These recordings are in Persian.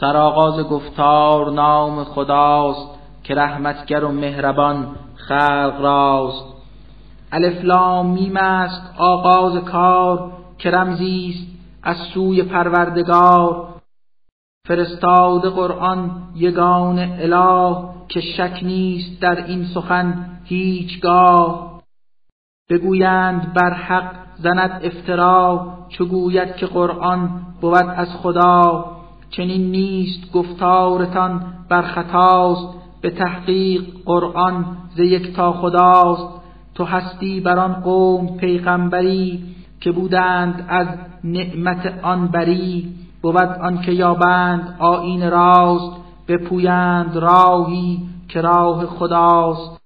سرآغاز گفتار نام خداست که رحمتگر و مهربان خلق راست. الف لام میم است آغاز کار که رمزی است از سوی پروردگار. فرستاد قرآن یگان اله که شک نیست در این سخن هیچگاه. بگویند بر حق زند افترا چو گوید که قرآن بود از خدا. چنین نیست گفتارتان بر خطاست به تحقیق قرآن ز تا خداست. تو هستی بر آن قوم پیغمبری که بودند از نعمت آن بری. بود آن که یابند آیین راست بپویند راهی که راه خداست.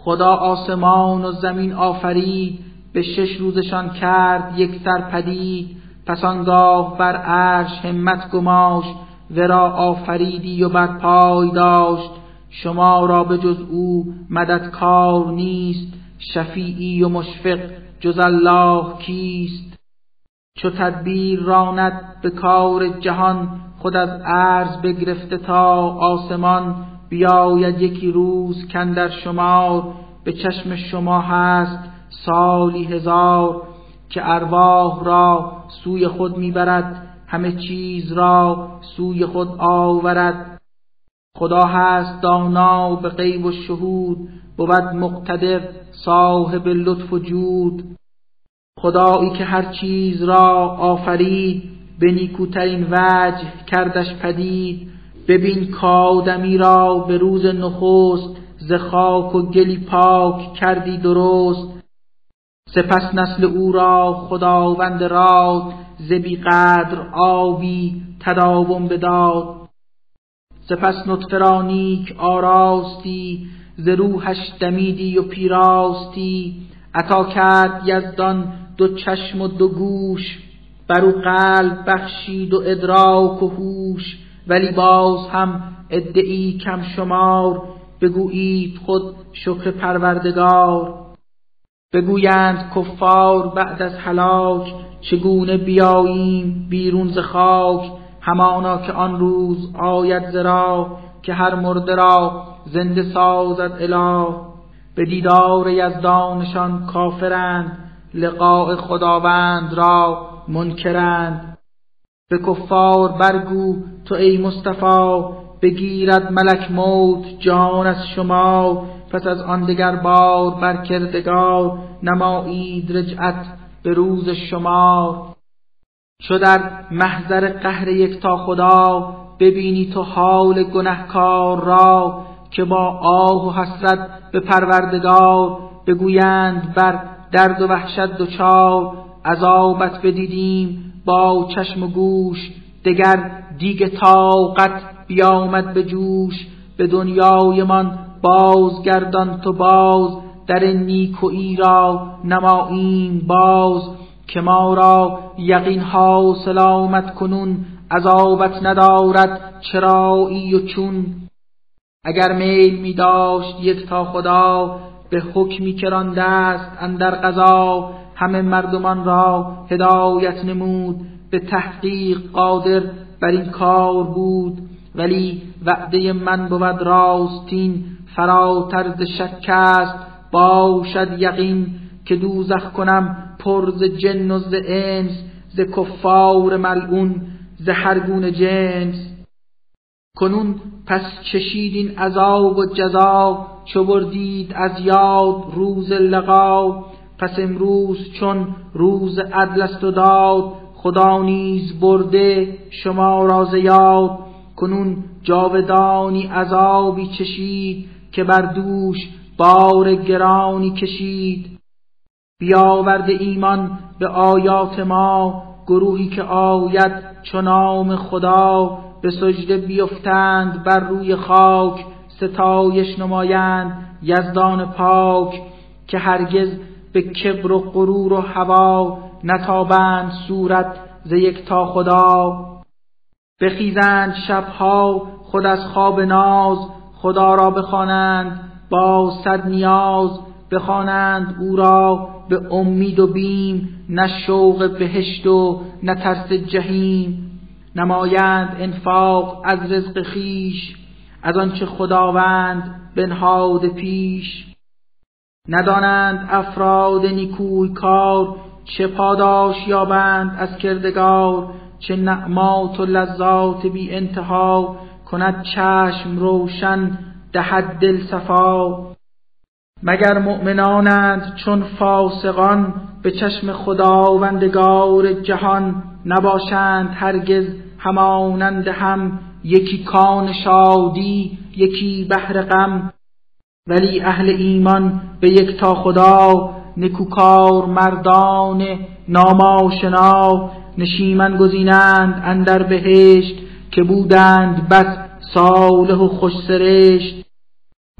خدا آسمان و زمین آفرید به شش روزشان کرد یک سر پدید پس آنگاه بر عرش همت گماش ورا آفریدی و بر پای داشت. شما را به جز او مددکار نیست شفیعی و مشفق جز الله کیست؟ چو تدبیر راند به کار جهان خود از عرض بگرفته تا آسمان بیاید یکی روز در شمار. به چشم شما هست سالی هزار. که ارواح را سوی خود می‌برد همه چیز را سوی خود آورد. خدا هست دانا به غیب و شهود بود مقتدر صاحب لطف و جود. خدایی که هر چیز را آفرید به نیکوترین وجه کردش پدید. ببین کادمی را به روز نخست ز خاک و گلی پاک کردی درست. سپس نسل او را خداوند راد ز قدر آبی تداوم بداد. سپس نطفه را نیک آراستی ز روحش دمیدی و پیراستی. عطا کرد یزدان دو چشم و دو گوش بر او قلب بخشید و ادراک و هوش. ولی باز هم ادعی کم شمار بگویید خود شکر پروردگار. بگویند کفار بعد از هلاک چگونه بیاییم بیرون ز خاک همانا که آن روز آید زرا که هر مرده را زنده سازد اله. به دیدار یزدانشان کافرند لقاء خداوند را منکرند. به کفار برگو تو ای مصطفی بگیرد ملک موت جان از شما. پس از آن دگر بار بر کردگار نمایید رجعت به روز شما چو در محضر قهر یکتا خدا ببینی تو حال گنهکار را که با آه و حسرت به پروردگار بگویند بر درد و وحشت دچار. عذابت بدیدیم با چشم و گوش دگر دیگ طاقت بیامد به جوش. به دنیایمان بازگردان تو باز در نیکویی را نماییم باز که ما را یقین ها سلامت کنون عذابت ندارد چرایی و چون. اگر میل می داشت یک تا خدا به حکمی که است اندر قضا همه مردمان را هدایت نمود به تحقیق قادر بر این کار بود. ولی وعده من بود راستین فراتر ز شک است. باشد یقین که دوزخ کنم پر ز جن و ز انس ز کفار ملعون ز هر گونه جنس. کنون پس چشید این عذاب و جزا چو بردید از یاد روز لقا پس امروز چون روز عدل است و داد خدا نیز برده شما را یاد. کنون جاودانی عذابی چشید که بر دوش بار گرانی کشید. بیاورد ایمان به آیات ما گروهی که آید چو خدا به سجده بیفتند بر روی خاک ستایش نمایند یزدان پاک که هرگز به کبر و غرور و هوا نتابند صورت ز یک تا خدا. بخیزند شبها خود از خواب ناز خدا را بخوانند با صد نیاز بخوانند او را به امید و بیم نه شوق بهشت و نه ترس جهیم نمایند انفاق از رزق خیش از آنچه خداوند بنهاد پیش. ندانند افراد نیکوی کار چه پاداش یابند از کردگار چه نعمات و لذات بی انتها کند چشم روشن دهد دل صفا. مگر مؤمنانند چون فاسقان به چشم خداوندگار جهان نباشند هرگز همانند هم یکی کان شادی یکی بحر غم؟ ولی اهل ایمان به یک تا خدا نکوکار مردان ناماشنا نشیمن گزینند اندر بهشت که بودند بس صالح و خوش سرشت.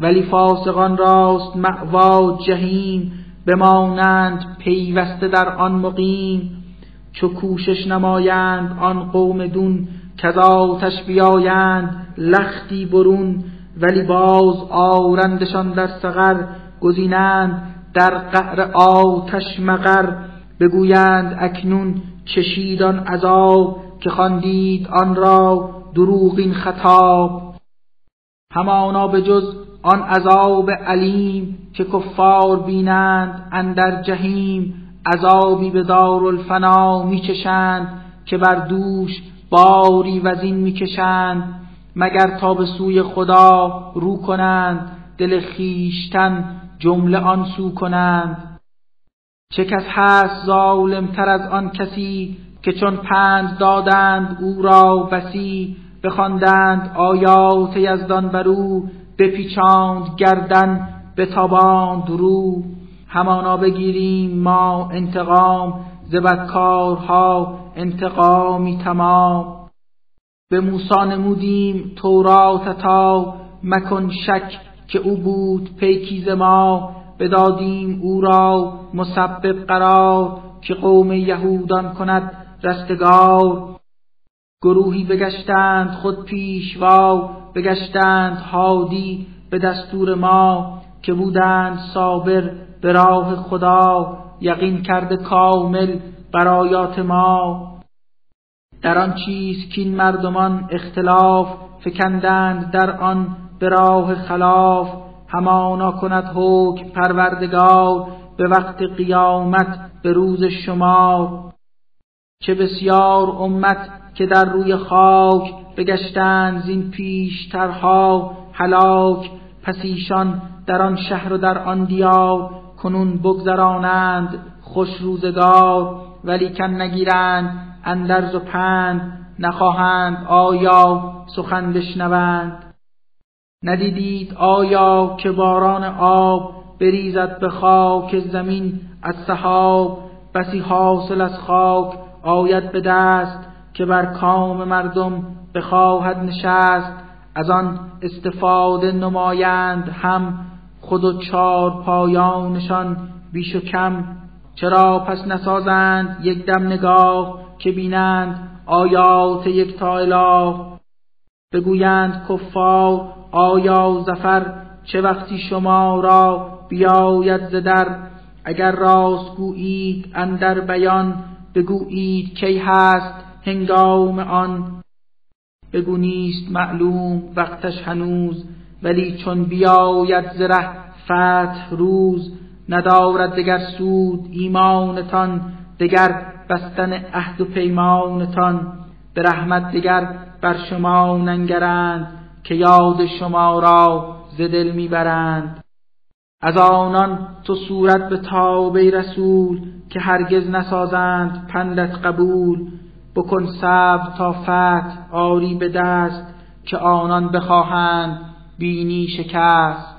ولی فاسقان راست معوا جهیم بمانند پیوسته در آن مقیم. چو کوشش نمایند آن قوم دون کذا بیایند لختی برون. ولی باز آرندشان در سقر گزینند در قعر آتش مقر. بگویند اکنون چشید آن عذاب که خواندید آن را دروغین خطاب. همانا به جز آن عذاب علیم که کفار بینند اندر جهیم عذابی به دارالفنا میچشند که بر دوش باری وزین می‌کشند. مگر تا به سوی خدا رو کنند دل خیشتن جمله آن سو کنند. چه کس هست ظالم تر از آن کسی که چون پند دادند او را بسی بخواندند آیات یزدان بر او بپیچاند گردن تاباند رو. همانا بگیریم ما انتقام ز بدکارها انتقامی تمام. به موسی نمودیم تورات تا مکن شک که او بود پیکیز ما. بدادیم او را مسبب قرار که قوم یهودان کند رستگار. گروهی بگشتند خود پیشوا بگشتند هادی به دستور ما که بودند صابر به راه خدا یقین کرده کامل برایات ما. در آن چیز که این مردمان اختلاف فکندند در آن به راه خلاف همانا کند حکم پروردگار به وقت قیامت به روز شما چه بسیار امت که در روی خاک بگشتند زین پیشترها هلاک پس ایشان در آن شهر و در آن دیار کنون بگذرانند خوش روزگار ولی کم نگیرند اندرز و پند نخواهند آیا سخن بشنوند. ندیدید آیا که باران آب بریزد به خاک زمین از سحاب؟ بسی حاصل از خاک آید به دست که بر کام مردم بخواهد نشست. از آن استفاده نمایند هم خود و چار پایانشان بیش و کم. چرا پس نسازند یک دم نگاه که بینند آیات یک تا اله؟ بگویند کفار آیا زفر چه وقتی شما را بیاید زدر اگر راست گویید اندر بیان بگویید کی هست هنگام آن؟ بگو نیست معلوم وقتش هنوز ولی چون بیاید زره فتح روز ندارد دگر سود ایمانتان دگر بستن عهد و پیمانتان به رحمت دگر بر شما ننگرند که یاد شما را ز دل می‌برند. از آنان تو صورت به تابه رسول که هرگز نسازند پندت قبول. بکن صبر تا فتح آری به دست که آنان بخواهند بینی شکست.